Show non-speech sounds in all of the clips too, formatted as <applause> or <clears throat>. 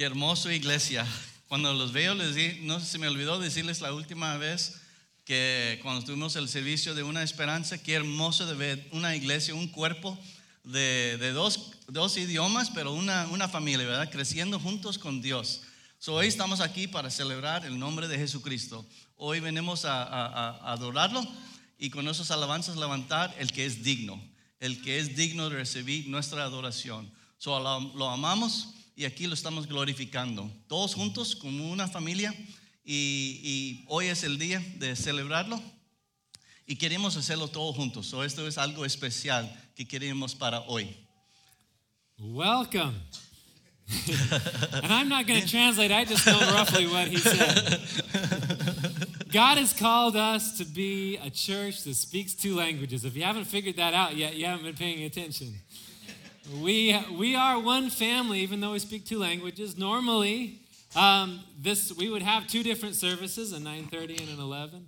Qué hermoso iglesia. Cuando los veo, les di, no se me olvidó decirles la última vez que cuando tuvimos el servicio de una esperanza, qué hermoso de ver una iglesia, un cuerpo de, dos, idiomas, pero una, familia, ¿verdad? Creciendo juntos con Dios. So, hoy estamos aquí para celebrar el nombre de Jesucristo. Hoy venimos a adorarlo y con nuestras alabanzas levantar el que es digno, el que es digno de recibir nuestra adoración. So, lo, lo amamos y aquí lo estamos glorificando, todos juntos como una familia y, hoy es el día de celebrarlo y queremos hacerlo todos juntos. So esto es algo especial que queremos para hoy. Welcome. <laughs> and I'm not going to translate, I just know roughly what he said. God has called us to be a church that speaks two languages. If you haven't figured that out yet, you haven't been paying attention. We, we are one family, even though we speak two languages. Normally, um, this we would have two different services, a 9:30 and an 11.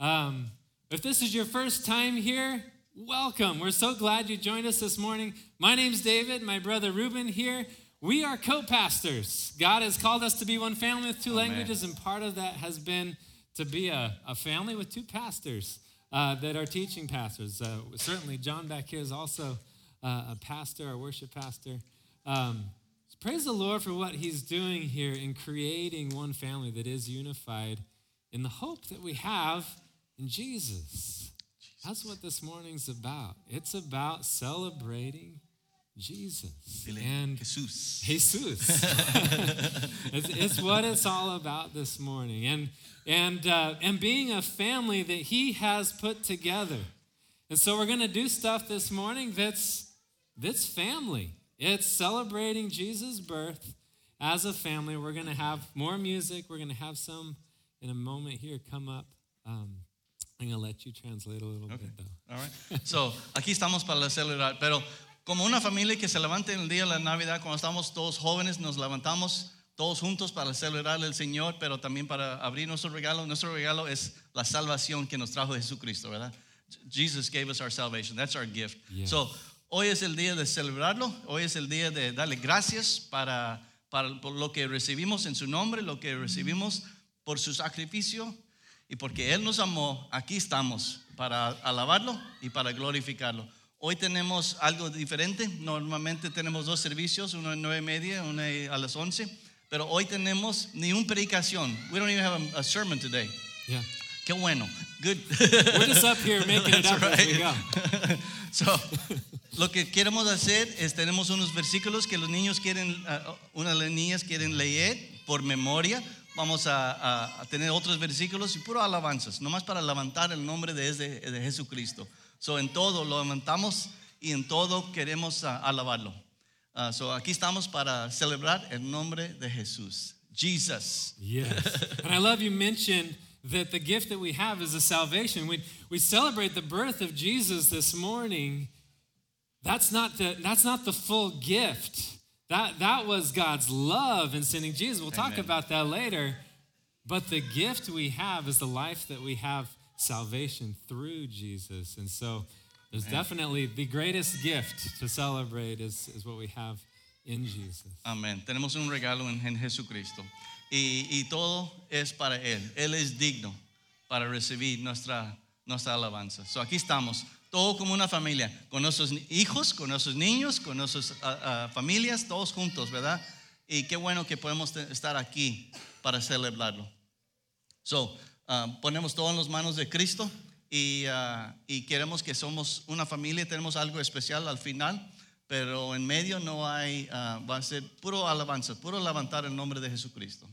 Um, if this is your first time here, welcome. We're so glad you joined us this morning. My name's David, my brother Ruben here. We are co-pastors. God has called us to be one family with two Amen. languages, and part of that has been to be a, a family with two pastors uh, that are teaching pastors. Uh, certainly, John back here is also uh, a pastor, a worship pastor. Um, praise the Lord for what he's doing here in creating one family that is unified in the hope that we have in Jesus. That's what this morning's about. It's about celebrating Jesus and Jesus. Jesus. <laughs> <laughs> it's, it's, what it's all about this morning, and and uh, and being a family that He has put together. And so we're going to do stuff this morning that's this family. It's celebrating Jesus' birth as a family. We're going to have more music. We're going to have some in a moment here come up. Um, I'm going to let you translate a little okay. bit though. All right. So, aquí estamos para celebrar, pero como una familia que se levanta en el día de la Navidad, cuando estamos todos jóvenes, nos levantamos todos juntos para celebrar al Señor, pero también para abrir nuestro regalo. Nuestro regalo es la salvación que nos trajo Jesucristo, ¿verdad? Jesus gave us our salvation. That's our gift. Yes. So, Hoy es el día de celebrarlo, hoy es el día de darle gracias para, para por lo que recibimos en su nombre, lo que recibimos por su sacrificio y porque Él nos amó, aquí estamos para alabarlo y para glorificarlo. Hoy tenemos algo diferente, normalmente tenemos dos servicios, uno a nueve y media, uno a las once, pero hoy tenemos ni una predicación. We don't even have a, a sermon today. Yeah. Qué bueno. Good. We're just up here <laughs> making it up right. as we go. <laughs> so, lo que queremos hacer es tenemos unos versículos que los niños quieren, uh, una de las niñas quieren leer por memoria. Vamos a, a, a, tener otros versículos y puro alabanzas, nomás para levantar el nombre de, de, de Jesucristo. So, en todo lo levantamos y en todo queremos uh, alabarlo. Uh, so, aquí estamos para celebrar el nombre de Jesús. Jesus. Yes. and I love you mentioned that the gift that we have is a salvation. We, we celebrate the birth of Jesus this morning. That's not the, that's not the full gift. That, that was God's love in sending Jesus. We'll talk Amen. about that later. But the gift we have is the life that we have salvation through Jesus. And so there's Amen. definitely the greatest gift to celebrate is, is what we have in Jesus. Amén. Tenemos un regalo en, en Jesucristo. Y, y, todo es para Él. Él es digno para recibir nuestra, nuestra alabanza. So aquí estamos, todo como una familia, con nuestros hijos, con nuestros niños, con nuestras uh, uh, familias, todos juntos, ¿verdad? Y qué bueno que podemos estar aquí para celebrarlo. So, uh, ponemos todo en las manos de Cristo y, y queremos que somos una familia, tenemos algo especial al final. Pero en medio no hay, uh, va a ser puro alabanza, puro levantar el nombre de Jesucristo.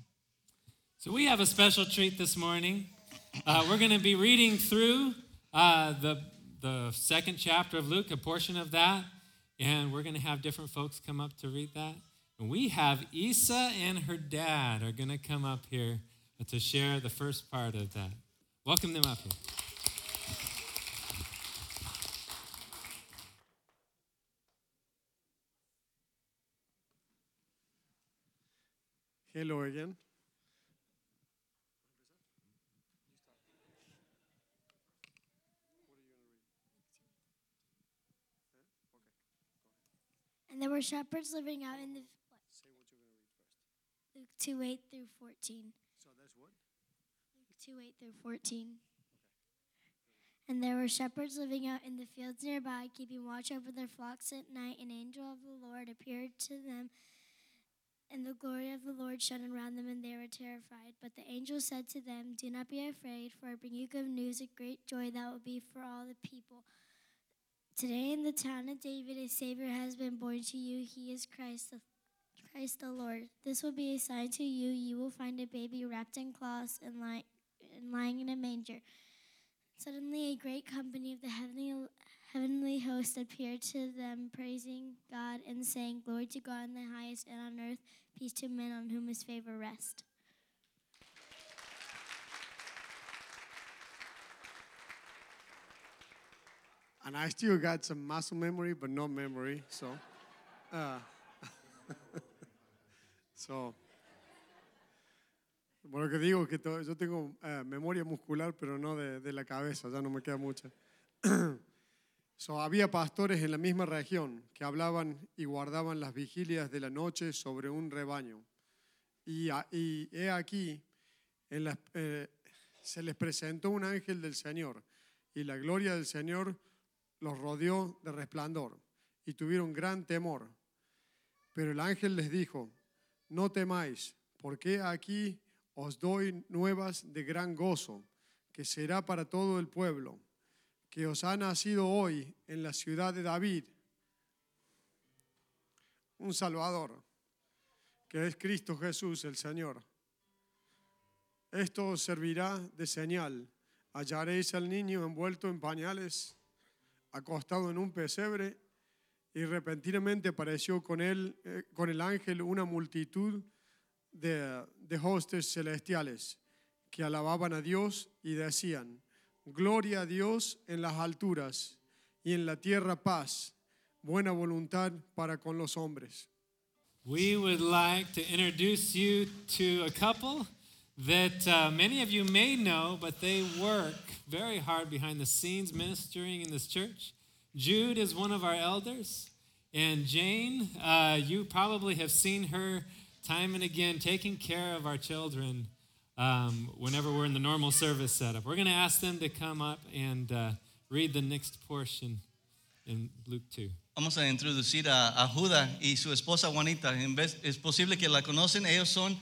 So we have a special treat this morning. Uh, we're going to be reading through uh, the, the second chapter of Luke, a portion of that, and we're going to have different folks come up to read that. And we have Isa and her dad are going to come up here to share the first part of that. Welcome them up here. Hello again. And there were shepherds living out in the. Say what you're going to read first. 2 8 through 14. So that's what? Luke 2 8 through 14. And there were shepherds living out in the fields nearby, keeping watch over their flocks at night. An angel of the Lord appeared to them, and the glory of the Lord shone around them, and they were terrified. But the angel said to them, Do not be afraid, for I bring you good news of great joy that will be for all the people. Today in the town of David, a Savior has been born to you. He is Christ the Christ the Lord. This will be a sign to you. You will find a baby wrapped in cloths and, ly- and lying in a manger. Suddenly, a great company of the heavenly, heavenly host appeared to them, praising God and saying, Glory to God in the highest, and on earth peace to men on whom his favor rests. And I still got some muscle memory, but no memory. So, uh, <laughs> so, lo que digo que to- yo tengo eh, memoria muscular, pero no de, de la cabeza, ya no me queda mucha. <clears throat> había pastores en la misma región que hablaban y guardaban las vigilias de la noche sobre un rebaño. Y, he aquí, eh, se les presentó un ángel del Señor, y la gloria del Señor los rodeó de resplandor, y tuvieron gran temor. Pero el ángel les dijo, no temáis, porque aquí os doy nuevas de gran gozo, que será para todo el pueblo, que os ha nacido hoy en la ciudad de David un Salvador, que es Cristo Jesús el Señor. Esto os servirá de señal. Hallaréis al niño envuelto en pañales, acostado en un pesebre, y repentinamente apareció con él, eh, con el ángel, una multitud de, de hostes celestiales que alababan a Dios y decían, Gloria a Dios en las alturas y en la tierra paz, buena voluntad para con los hombres. We would like to introduce you to a couple that uh, many of you may know, but they work very hard behind the scenes ministering in this church. Jude is one of our elders, and Jane, uh, you probably have seen her time and again taking care of our children um, whenever we're in the normal service setup. We're going to ask them to come up and uh, read the next portion in Luke 2. Vamos a introducir a, a y su esposa Juanita. En vez, es posible que la conocen. Ellos son,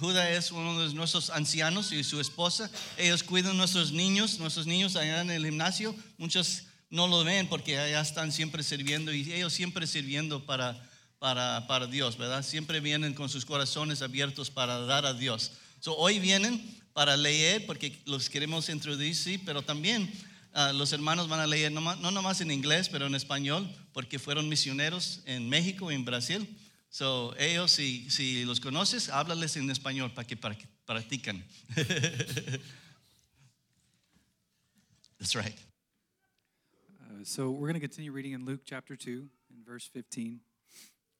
Judah es uno de nuestros ancianos y su esposa. Ellos cuidan nuestros niños, nuestros niños allá en el gimnasio. Muchos no lo ven porque allá están siempre sirviendo y ellos siempre sirviendo para, para, para Dios, ¿verdad? Siempre vienen con sus corazones abiertos para dar a Dios. So, hoy vienen para leer porque los queremos introducir, pero también Ah, los hermanos van a leer no, no nomás en inglés, pero en español, porque fueron misioneros en México y en Brasil. So, ellos, si, si los conoces, háblales en español para que, para practican. <laughs> That's right. Uh, so we're going to continue reading in Luke chapter 2 in verse 15.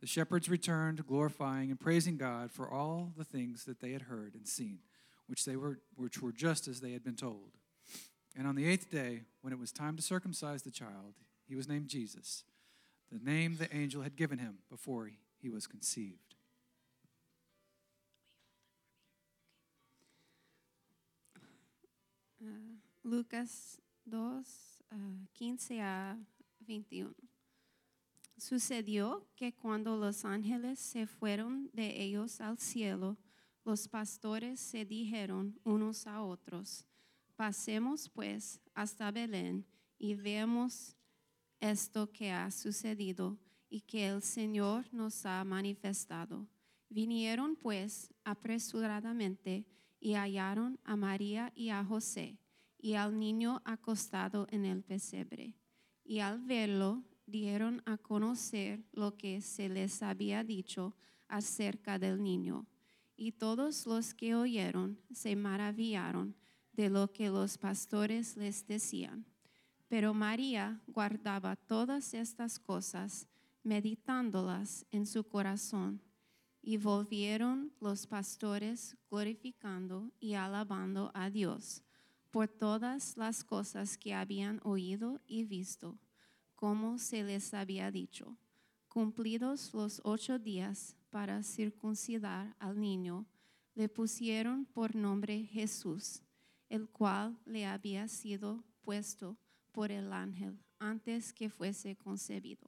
The shepherds returned, glorifying and praising God for all the things that they had heard and seen, which they were which were just as they had been told. And on the eighth day, when it was time to circumcise the child, he was named Jesus, the name the angel had given him before he was conceived. Lucas 2, ah, 15 a 21. Sucedió que cuando los ángeles se fueron de ellos al cielo, los pastores se dijeron unos a otros, pasemos pues hasta Belén y veamos esto que ha sucedido y que el Señor nos ha manifestado. Vinieron pues apresuradamente y hallaron a María y a José y al niño acostado en el pesebre. Y al verlo dieron a conocer lo que se les había dicho acerca del niño. Y todos los que oyeron se maravillaron de lo que los pastores les decían. Pero María guardaba todas estas cosas, meditándolas en su corazón. Y volvieron los pastores glorificando y alabando a Dios por todas las cosas que habían oído y visto, como se les había dicho. Cumplidos los ocho días para circuncidar al niño, le pusieron por nombre Jesús, el cual le había sido puesto por el ángel antes que fuese concebido.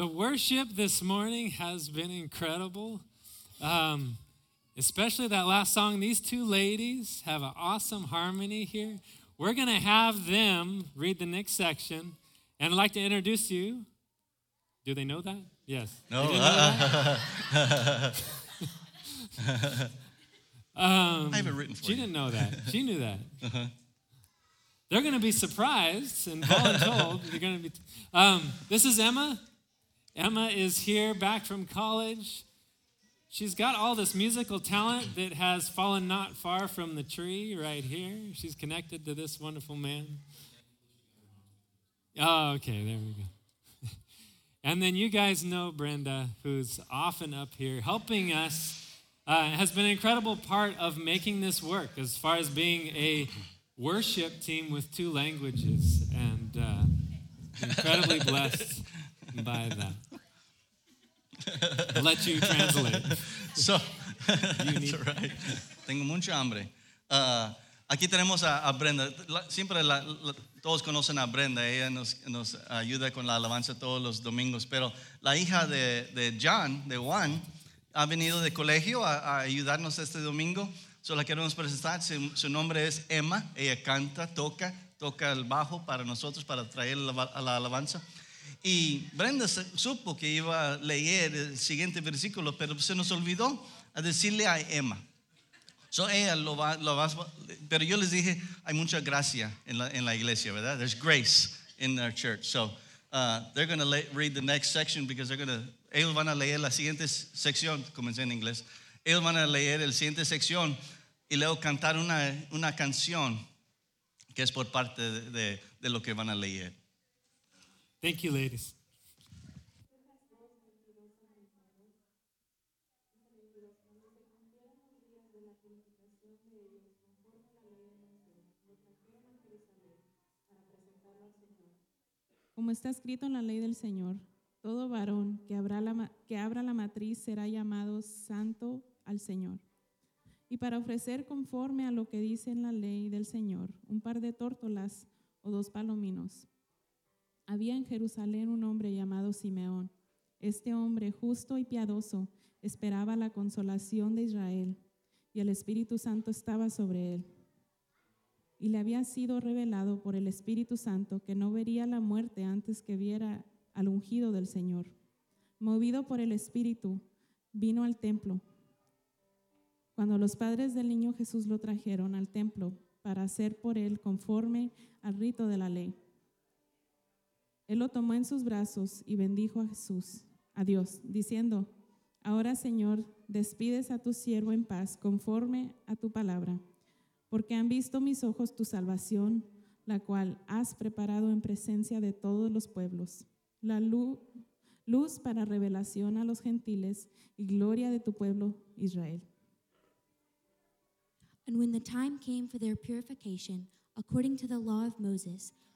The worship this morning has been incredible. Um, especially that last song. These two ladies have an awesome harmony here. We're going to have them read the next section. And I'd like to introduce you. Do they know that? Yes. No, They that? <laughs> um, I have it written for she you. didn't know that. <laughs> She knew that. They're going to be surprised and voluntold. They're going to be. Um, this is Emma. Emma is here back from college. She's got all this musical talent that has fallen not far from the tree right here. She's connected to this wonderful man. Oh, okay, there we go. <laughs> and then you guys know Brenda, who's often up here helping us, uh, has been an incredible part of making this work as far as being a worship team with two languages and uh, incredibly blessed by that. I'll let you translate. So, that's right. Tengo mucha hambre. Ah, aquí tenemos a, a Brenda. La- siempre la- la- todos conocen a Brenda. Ella nos, nos ayuda con la alabanza todos los domingos. Pero la hija de, de John, de Juan, ha venido de colegio a, a ayudarnos este domingo. Solo la queremos presentar. Su, su nombre es Emma. Ella canta, toca, toca el bajo para nosotros, para traer la, a la alabanza. Y Brenda supo que iba a leer el siguiente versículo, pero se nos olvidó a decirle a Emma. So ella lo va, lo va, pero yo les dije, hay mucha gracia en la, en la iglesia, ¿verdad? There's grace in our church. So uh, they're going to read the next section because they're going to, ellos van a leer la siguiente sección, comencé en inglés. Ellos van a leer el siguiente sección y luego cantar una, una canción que es por parte de, de- de lo que van a leer. Thank you, ladies. Como está escrito en la ley del Señor, todo varón que abra la, que abra la matriz será llamado santo al Señor. Y para ofrecer conforme a lo que dice en la ley del Señor, un par de tórtolas o dos palominos. Había en Jerusalén un hombre llamado Simeón. Este hombre justo y piadoso esperaba la consolación de Israel y el Espíritu Santo estaba sobre él y le había sido revelado por el Espíritu Santo que no vería la muerte antes que viera al ungido del Señor. Movido por el Espíritu, vino al templo. Cuando los padres del niño Jesús lo trajeron al templo para hacer por él conforme al rito de la ley, él lo tomó en sus brazos y bendijo a Jesús, a diciendo, Ahora Señor, despides a tu siervo en paz conforme a tu palabra porque han visto mis ojos tu salvación, la cual has preparado en presencia de todos los pueblos, la lu- luz para revelación a los gentiles y gloria de tu pueblo Israel. And when the time came for their purification, according to the law of Moses,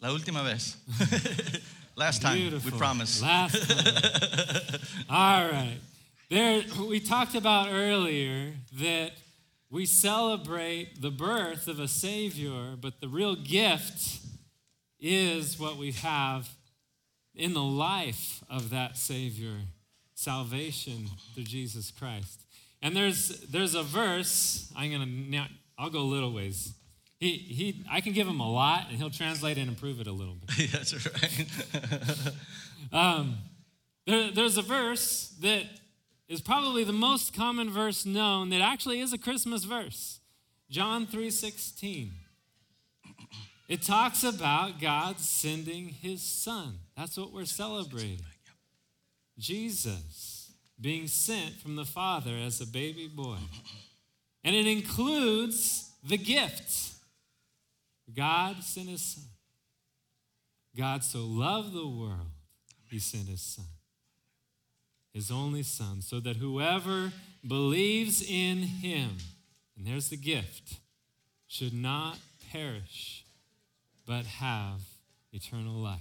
La última vez. <laughs> Last time, Beautiful. we promise. Last time. <laughs> All right. There, we talked about earlier that we celebrate the birth of a Savior, but the real gift is what we have in the life of that Savior salvation through Jesus Christ. And there's, there's a verse, I'm going to now, I'll go a little ways. He, he, I can give him a lot, and he'll translate and improve it a little bit. <laughs> That's right. <laughs> Um, there, there's a verse that is probably the most common verse known that actually is a Christmas verse. John 3:16. It talks about God sending his son. That's what we're celebrating. Jesus being sent from the Father as a baby boy. And it includes the gift. God sent his son. God so loved the world, he sent his son, his only son, so that whoever believes in him, and there's the gift, should not perish, but have eternal life.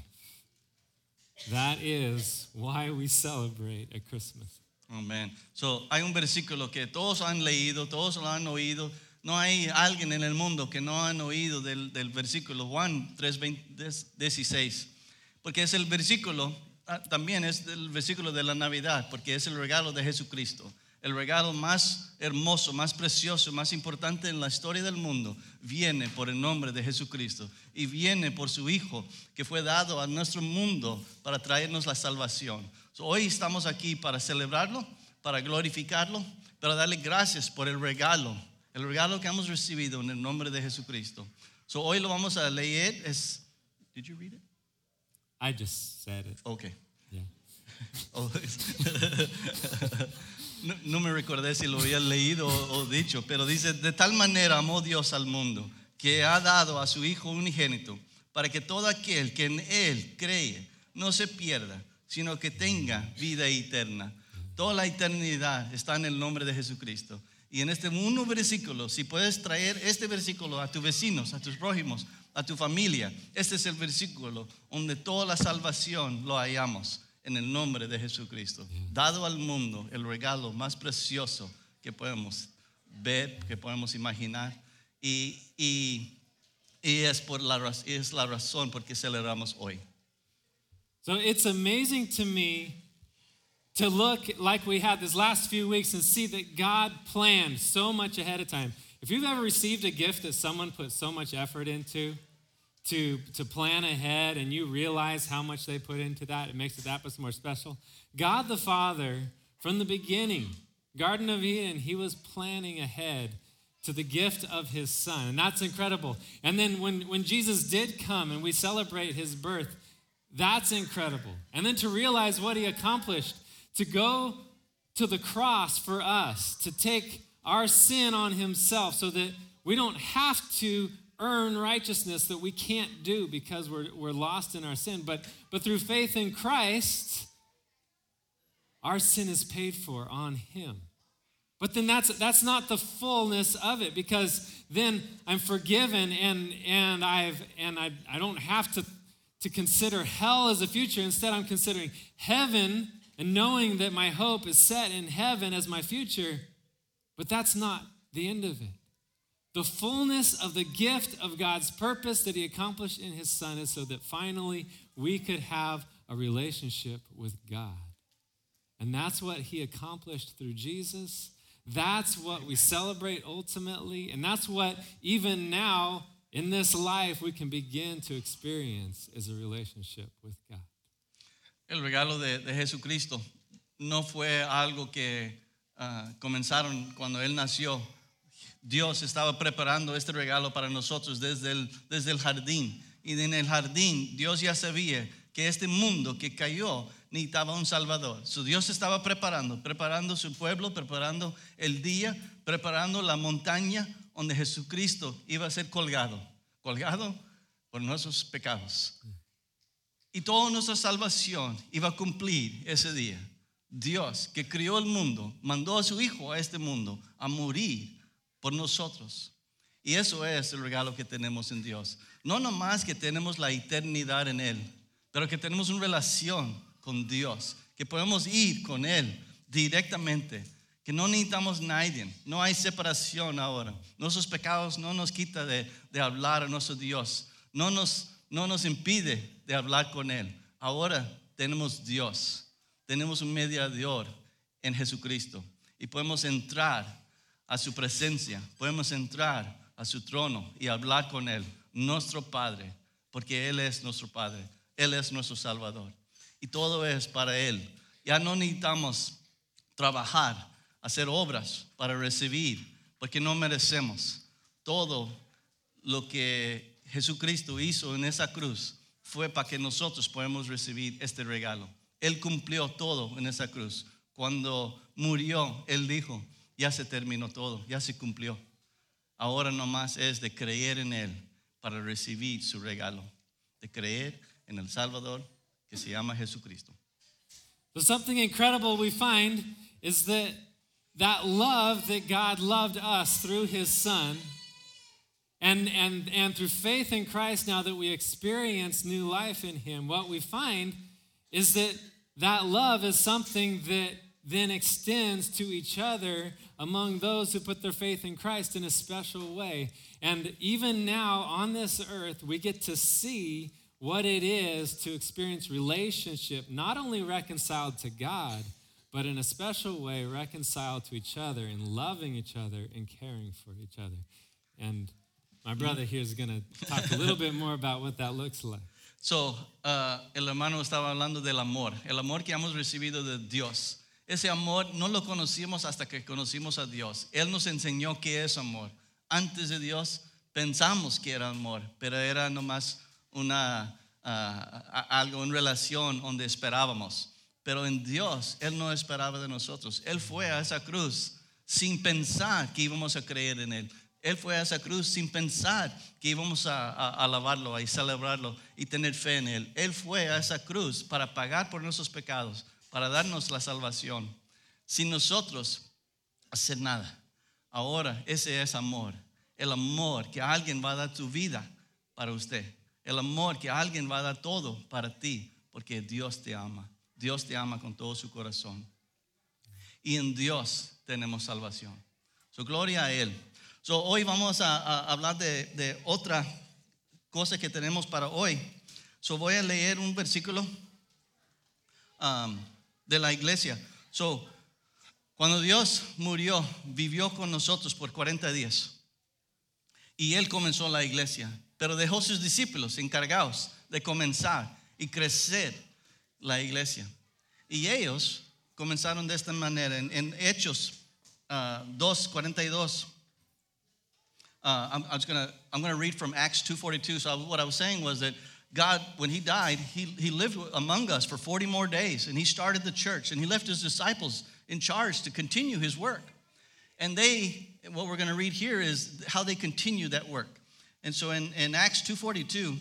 That is why we celebrate at Christmas. Amén. So, hay un versículo que todos han leído, todos lo han oído. No hay alguien en el mundo que no han oído del, versículo Juan 3:16, porque es el versículo, ah, también es el versículo de la Navidad, porque es el regalo de Jesucristo. El regalo más hermoso, más precioso, más importante en la historia del mundo viene por el nombre de Jesucristo y viene por su Hijo que fue dado a nuestro mundo para traernos la salvación. Hoy estamos aquí para celebrarlo, para glorificarlo, para darle gracias por el regalo, el regalo que hemos recibido en el nombre de Jesucristo. So, hoy lo vamos a leer. Es, did you read it? I just said it. Okay. Yeah. <laughs> Oh, <laughs> no, no me recordé si lo había leído o, o dicho, pero dice, de tal manera amó Dios al mundo que ha dado a su Hijo unigénito para que todo aquel que en Él cree no se pierda, sino que tenga vida eterna. Toda la eternidad está en el nombre de Jesucristo. Y en este uno versículo, si puedes traer este versículo a tus vecinos, a tus prójimos, a tu familia, este es el versículo donde toda la salvación lo hallamos en el nombre de Jesucristo. Dado al mundo el regalo más precioso que podemos ver, que podemos imaginar. Y, y, y es, por la, es la razón por que celebramos hoy. So it's amazing to me to look like we had this last few weeks and see that God planned so much ahead of time. If you've ever received a gift that someone put so much effort into, to, to plan ahead and you realize how much they put into that, it makes it that much more special. God the Father, from the beginning, Garden of Eden, he was planning ahead to the gift of his son. And that's incredible. And then when, when Jesus did come and we celebrate his birth, that's incredible. And then to realize what he accomplished, to go to the cross for us, to take our sin on himself so that we don't have to earn righteousness that we can't do because we're, we're lost in our sin. But, but through faith in Christ, our sin is paid for on him. But then that's that's not the fullness of it because then I'm forgiven and and I've and I, I don't have to to consider hell as a future. Instead, I'm considering heaven and knowing that my hope is set in heaven as my future. But that's not the end of it. The fullness of the gift of God's purpose that He accomplished in His Son is so that finally we could have a relationship with God. And that's what He accomplished through Jesus. That's what we celebrate ultimately. And that's what, even now, in this life, we can begin to experience as a relationship with God. El regalo de, de Jesucristo no fue algo que ah, comenzaron cuando Él nació. Dios estaba preparando este regalo para nosotros desde el, desde el jardín. Y en el jardín Dios ya sabía que este mundo que cayó necesitaba un Salvador. Su Dios estaba preparando, preparando su pueblo, preparando el día, preparando la montaña donde Jesucristo iba a ser colgado, colgado por nuestros pecados. Y toda nuestra salvación iba a cumplir ese día. Dios, que crió el mundo, mandó a su Hijo a este mundo a morir por nosotros. Y eso es el regalo que tenemos en Dios. No nomás que tenemos la eternidad en Él, pero que tenemos una relación con Dios, que podemos ir con Él directamente, que no necesitamos nadie, no hay separación ahora. Nuestros pecados no nos quita de, de hablar a nuestro Dios, no nos, no nos impide de hablar con Él. Ahora tenemos Dios, tenemos un mediador en Jesucristo y podemos entrar a su presencia, podemos entrar a su trono y hablar con Él, nuestro Padre, porque Él es nuestro Padre, Él es nuestro Salvador. Y todo es para Él. Ya no necesitamos trabajar, hacer obras para recibir, porque no merecemos. Todo lo que Jesucristo hizo en esa cruz fue para que nosotros podamos recibir este regalo. Él cumplió todo en esa cruz. Cuando murió, Él dijo, ya se terminó todo, ya se cumplió. Ahora nomás es de creer en Él para recibir su regalo, de creer en el Salvador que se llama Jesucristo. So something incredible we find is that that love that God loved us through his son and and and through faith in Christ now that we experience new life in him what we find is that that love is something that then extends to each other among those who put their faith in Christ in a special way. And even now on this earth, we get to see what it is to experience relationship, not only reconciled to God, but in a special way reconciled to each other and loving each other and caring for each other. And my brother here is going to talk a little bit more about what that looks like. So, uh, el hermano estaba hablando del amor, el amor que hemos recibido de Dios. Ese amor no lo conocimos hasta que conocimos a Dios. Él nos enseñó qué es amor. Antes de Dios pensamos que era amor, pero era nomás una, uh, algo en relación donde esperábamos. Pero en Dios, Él no esperaba de nosotros. Él fue a esa cruz sin pensar que íbamos a creer en Él. Él fue a esa cruz sin pensar que íbamos a, a, a alabarlo y celebrarlo y tener fe en Él. Él fue a esa cruz para pagar por nuestros pecados, para darnos la salvación, sin nosotros hacer nada. Ahora, ese es amor. El amor que alguien va a dar su vida para usted. El amor que alguien va a dar todo para ti, porque Dios te ama. Dios te ama con todo su corazón. Y en Dios tenemos salvación. Su gloria a Él. So, hoy vamos a, a hablar de, de, otra cosa que tenemos para hoy. So, voy a leer un versículo um, de la iglesia. So, cuando Dios murió, vivió con nosotros por 40 días. Y Él comenzó la iglesia, pero dejó sus discípulos encargados de comenzar y crecer la iglesia. Y ellos comenzaron de esta manera. En, en Hechos uh, 2.42 uh, I'm, I'm, just gonna, I'm gonna read from Acts 2.42. So what I was saying was that God, when he died, he, he lived among us for 40 more days and he started the church and he left his disciples in charge to continue his work. And they, what we're gonna read here is how they continue that work. And so in, in Acts 2.42,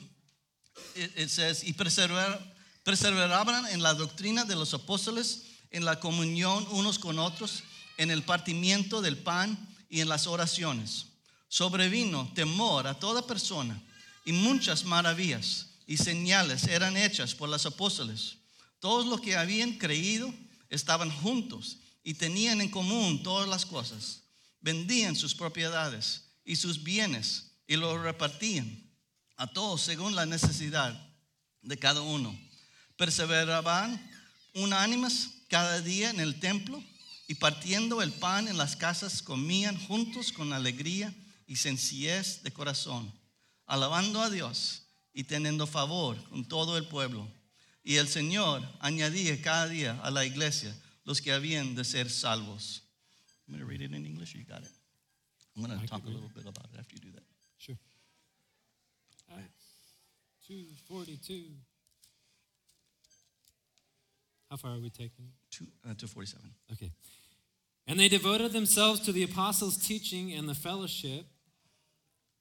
it, it says, y perseveraban en la doctrina de los apóstoles, en la comunión unos con otros, en el partimiento del pan y en las oraciones. Sobrevino temor a toda persona y muchas maravillas y señales eran hechas por los apóstoles. Todos los que habían creído estaban juntos y tenían en común todas las cosas. Vendían sus propiedades y sus bienes y los repartían a todos según la necesidad de cada uno. Perseveraban unánimes cada día en el templo y partiendo el pan en las casas comían juntos con alegría y sencillez de corazón, alabando a Dios y teniendo favor con todo el pueblo. Y el Señor añadía cada día a la iglesia los que habían de ser salvos. I'm going to read it in English. You got it. I'm going to talk a little bit about it after you do that. Sure. Acts 242. How far are we taking? Two, uh, 247. Okay. And they devoted themselves to the apostles' teaching and the fellowship,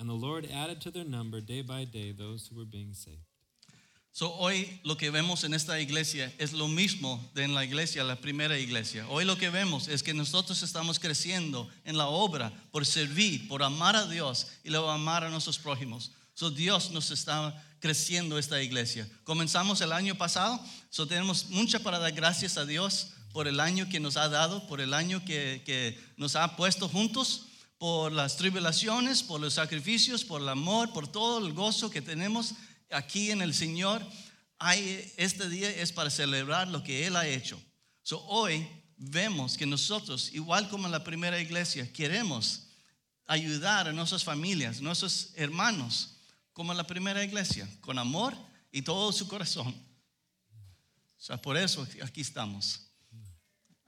And the Lord added to their number day by day those who were being saved. So hoy lo que vemos en esta iglesia es lo mismo de en la iglesia, la primera iglesia. Hoy lo que vemos es que nosotros estamos creciendo en la obra por servir, por amar a Dios y luego amar a nuestros prójimos. So Dios nos está creciendo esta iglesia. Comenzamos el año pasado, so tenemos mucha para dar gracias a Dios por el año que nos ha dado, por el año que, que nos ha puesto juntos, por las tribulaciones, por los sacrificios, por el amor, por todo el gozo que tenemos aquí en el Señor. Hay, este día es para celebrar lo que Él ha hecho. So, hoy vemos que nosotros, igual como en la primera iglesia, queremos ayudar a nuestras familias, nuestros hermanos, como en la primera iglesia, con amor y todo su corazón. O sea, por eso aquí estamos.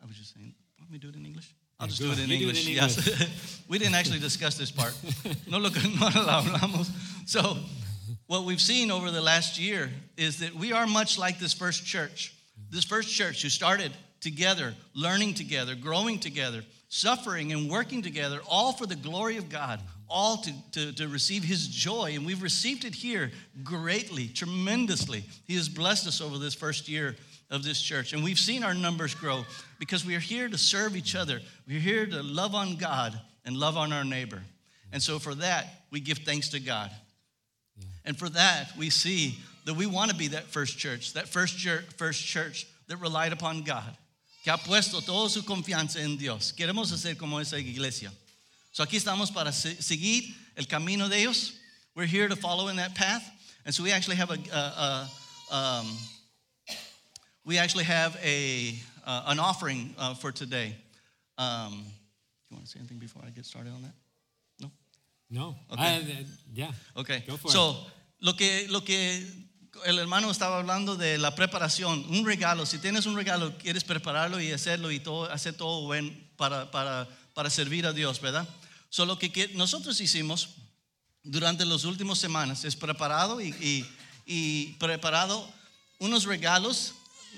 I was just saying, want me do it in English? I'll just do it in. You do it English. in Yes. <laughs> we didn't actually discuss this part. <laughs> No lo, no lo hablamos. So, what we've seen over the last year is that we are much like this first church. This first church who started together, learning together, growing together, suffering and working together, all for the glory of God, all to, to, to receive His joy. And we've received it here greatly, tremendously. He has blessed us over this first year of this church. And we've seen our numbers grow because we are here to serve each other. We're here to love on God and love on our neighbor. And so for that, we give thanks to God. And for that, we see that we want to be that first church, that first church, first church that relied upon God, que ha puesto toda su confianza en Dios. Queremos ser como esa iglesia. So aquí estamos para seguir el camino de ellos. We're here to follow in that path. And so we actually have a, a, a um, we actually have a uh, an offering uh, for today. Um, you want to say anything before I get started on that? No. No. Okay. I- I- yeah. Okay. Go for so, lo que, lo que el hermano estaba hablando de la preparación, un regalo, si tienes un regalo, quieres prepararlo y hacerlo y todo, hacer todo buen para, para, para servir a Dios, ¿verdad? So, lo que, que nosotros hicimos durante las últimas semanas es preparado y, y, y preparado unos regalos,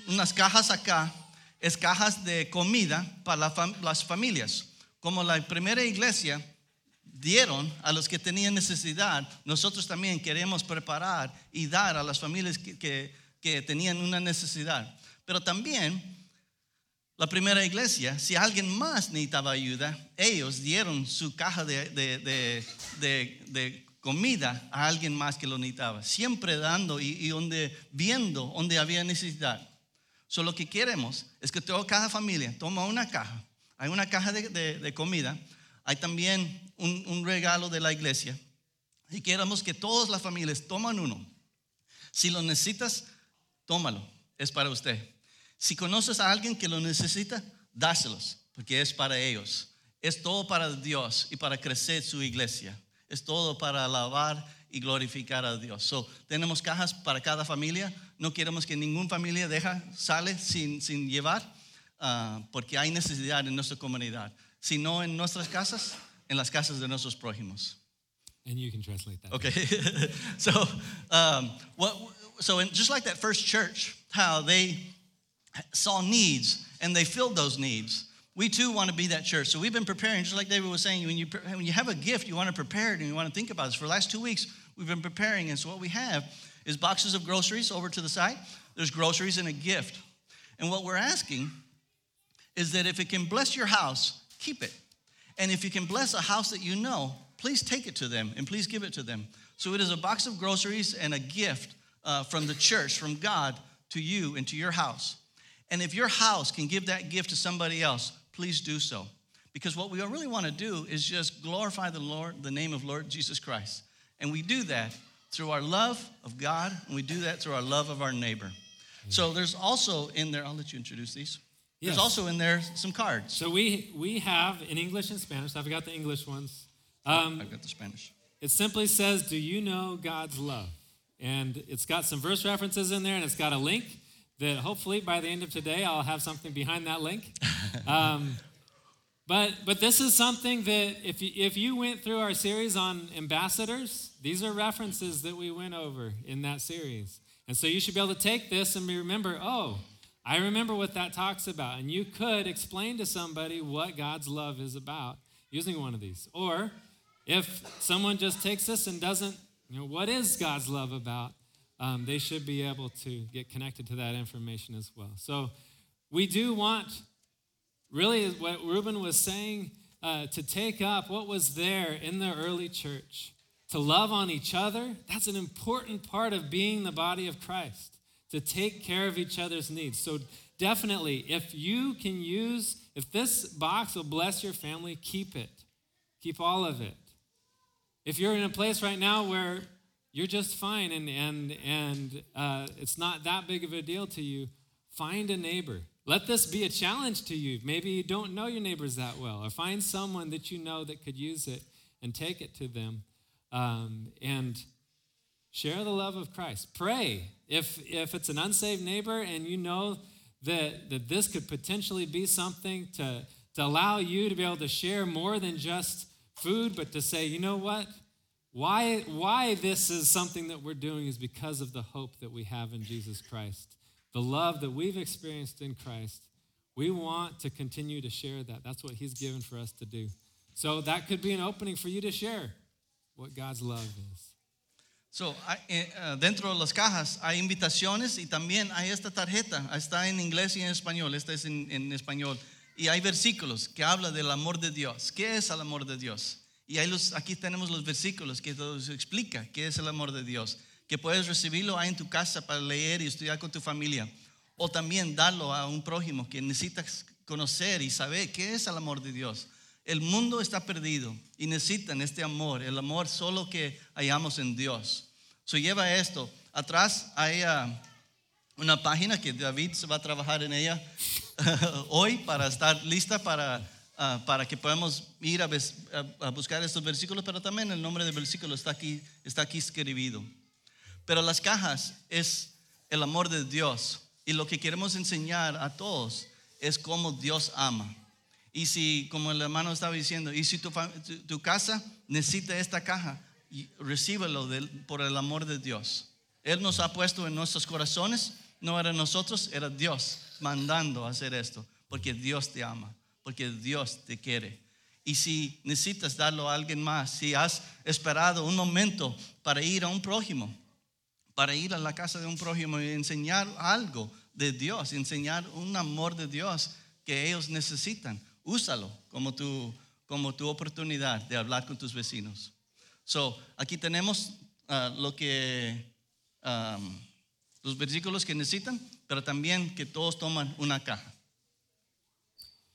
unas cajas acá, es cajas de comida para las familias. Como la primera iglesia dieron a los que tenían necesidad, nosotros también queremos preparar y dar a las familias que, que- que tenían una necesidad. Pero también la primera iglesia, si alguien más necesitaba ayuda, ellos dieron su caja de, de- de- de- de comida a alguien más que lo necesitaba, siempre dando y, y donde, viendo donde había necesidad. So, lo que queremos es que toda cada familia toma una caja. Hay una caja de, de- de comida. Hay también un, un regalo de la iglesia. Y queremos que todas las familias toman uno. Si lo necesitas, tómalo. Es para usted. Si conoces a alguien que lo necesita, dáselos, porque es para ellos. Es todo para Dios y para crecer su iglesia. Es todo para alabar y glorificar a Dios. So, tenemos cajas para cada familia. No queremos que ninguna familia deja, sale sin, sin llevar, ah, porque hay necesidad en nuestra comunidad. Si no en nuestras casas, en las casas de nuestros prójimos. And you can translate that. Okay, <laughs> so um, what? So in, just like that first church, how they saw needs and they filled those needs. We too want to be that church. So we've been preparing, just like David was saying. When you when you have a gift, you want to prepare it and you want to think about this. For the last two weeks, we've been preparing, and so what we have is boxes of groceries over to the side. There's groceries and a gift, and what we're asking is that if it can bless your house, keep it. And if you can bless a house that you know, please take it to them and please give it to them. So it is a box of groceries and a gift uh, from the church, from God to you and to your house. And if your house can give that gift to somebody else, please do so. Because what we really want to do is just glorify the Lord, the name of Lord Jesus Christ. And we do that through our love of God, and we do that through our love of our neighbor. So there's also in there, I'll let you introduce these. There's also in there some cards. So we we have in English and Spanish. I've got the English ones. Um, I've got the Spanish. it simply says, "Do you know God's love?" And it's got some verse references in there, and it's got a link that hopefully by the end of today I'll have something behind that link. <laughs> Um, but but this is something that if you, if you went through our series on ambassadors, these are references that we went over in that series, and so you should be able to take this and remember, oh. I remember what that talks about. And you could explain to somebody what God's love is about using one of these. Or if someone just takes this and doesn't, you know, what is God's love about? Um, they should be able to get connected to that information as well. So we do want, really, what Reuben was saying, uh, to take up what was there in the early church, to love on each other. That's an important part of being the body of Christ, to take care of each other's needs. So definitely, if you can use, if this box will bless your family, keep it. Keep all of it. If you're in a place right now where you're just fine and and and uh, it's not that big of a deal to you, find a neighbor. Let this be a challenge to you. Maybe you don't know your neighbors that well, or find someone that you know that could use it and take it to them, um, and share the love of Christ. Pray if if it's an unsaved neighbor and you know that that this could potentially be something to to allow you to be able to share more than just food, but to say, you know what? Why, why this is something that we're doing is because of the hope that we have in Jesus Christ. The love that we've experienced in Christ. We want to continue to share that. That's what He's given for us to do. So that could be an opening for you to share what God's love is. So, eh, eh, dentro de las cajas hay invitaciones y también hay esta tarjeta. Está en inglés y en español. Esta es en, en español. Y hay versículos que habla del amor de Dios. ¿Qué es el amor de Dios? Y hay los, aquí tenemos los versículos que nos explica qué es el amor de Dios. Que puedes recibirlo ahí en tu casa para leer y estudiar con tu familia. O también darlo a un prójimo que necesitas conocer y saber qué es el amor de Dios. El mundo está perdido y necesitan este amor, el amor solo que hallamos en Dios. So lleva esto. Atrás hay ah, una página que David se va a trabajar en ella <laughs> hoy para estar lista para, ah, para que podamos ir a, buscar estos versículos, pero también el nombre del versículo está aquí, está aquí escribido. Pero las cajas es el amor de Dios y lo que queremos enseñar a todos es cómo Dios ama. Y si, como el hermano estaba diciendo, y si tu, tu- casa necesita esta caja, recíbelo por el amor de Dios. Él nos ha puesto en nuestros corazones, no era nosotros, era Dios mandando hacer esto, porque Dios te ama, porque Dios te quiere. Y si necesitas darlo a alguien más, si has esperado un momento para ir a un prójimo, para ir a la casa de un prójimo y enseñar algo de Dios, enseñar un amor de Dios que ellos necesitan. Úsalo como tu, como tu oportunidad de hablar con tus vecinos. So, aquí tenemos ah, lo que, um, los versículos que necesitan, pero también que todos toman una caja.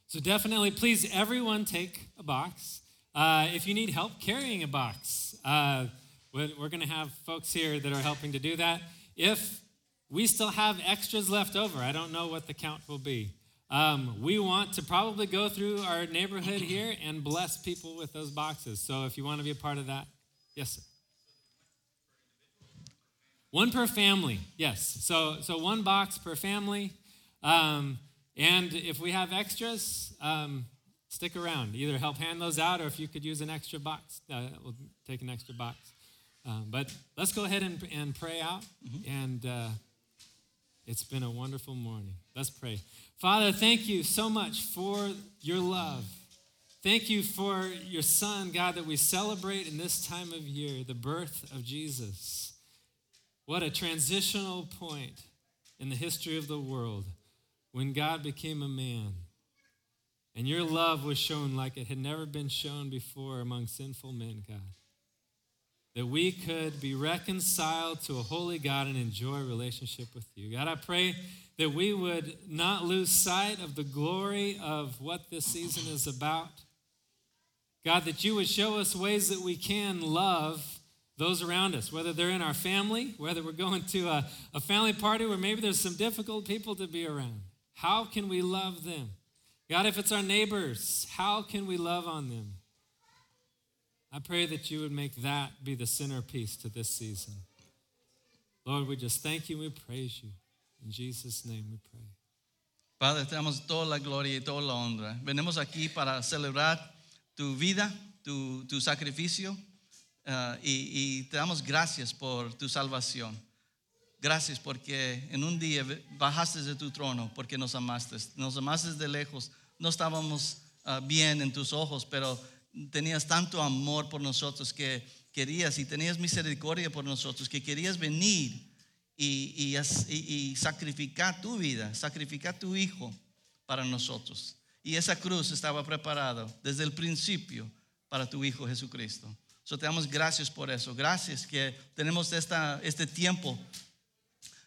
So definitely, please, everyone take a box. Uh, if you need help carrying a box, uh, we're, going to have folks here that are helping to do that. If we still have extras left over, I don't know what the count will be. Um, we want to probably go through our neighborhood here and bless people with those boxes. So if you want to be a part of that, yes, sir. One per family, yes. So, so one box per family. Um, and if we have extras, um, stick around. Either help hand those out, or if you could use an extra box, uh, we'll take an extra box. Um, but let's go ahead and, and pray out. And uh, it's been a wonderful morning. Let's pray. Father, thank you so much for your love. Thank you for your son, God, that we celebrate in this time of year, the birth of Jesus. What a transitional point in the history of the world when God became a man. And your love was shown like it had never been shown before among sinful men, God. That we could be reconciled to a holy God and enjoy a relationship with you. God, I pray that we would not lose sight of the glory of what this season is about. God, that you would show us ways that we can love those around us, whether they're in our family, whether we're going to a, a family party where maybe there's some difficult people to be around. How can we love them? God, if it's our neighbors, how can we love on them? I pray that you would make that be the centerpiece to this season. Lord, we just thank you we praise you. In Jesus' name we pray. Padre, te damos toda la gloria y toda la honra. Venimos aquí para celebrar tu vida, tu, tu sacrificio ah, y, y te damos gracias por tu salvación. Gracias porque en un día bajaste de tu trono porque nos amaste. Nos amaste de lejos. No estábamos ah, bien en tus ojos, pero tenías tanto amor por nosotros que querías y tenías misericordia por nosotros, que querías venir y, y sacrificar tu vida, sacrificar tu hijo para nosotros. Y esa cruz estaba preparada desde el principio para tu hijo Jesucristo. So te damos gracias por eso. Gracias que tenemos esta, este tiempo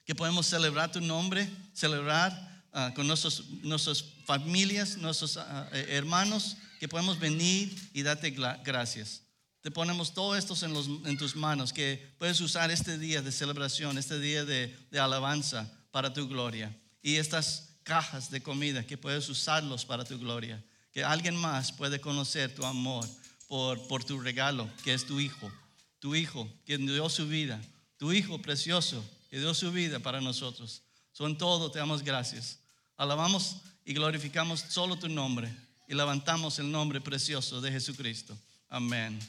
que podemos celebrar tu nombre, celebrar ah, con nuestros, nuestras familias, nuestros ah, eh, hermanos, que podemos venir y darte gracias. Te ponemos todo esto en, los- en tus manos, que puedes usar este día de celebración, este día de, de alabanza para tu gloria. Y estas cajas de comida, que puedes usarlos para tu gloria. Que alguien más puede conocer tu amor por, por tu regalo, que es tu hijo. Tu hijo que dio su vida. Tu hijo precioso que dio su vida para nosotros. Son todo, te damos gracias. Alabamos y glorificamos solo tu nombre y levantamos el nombre precioso de Jesucristo. Amén.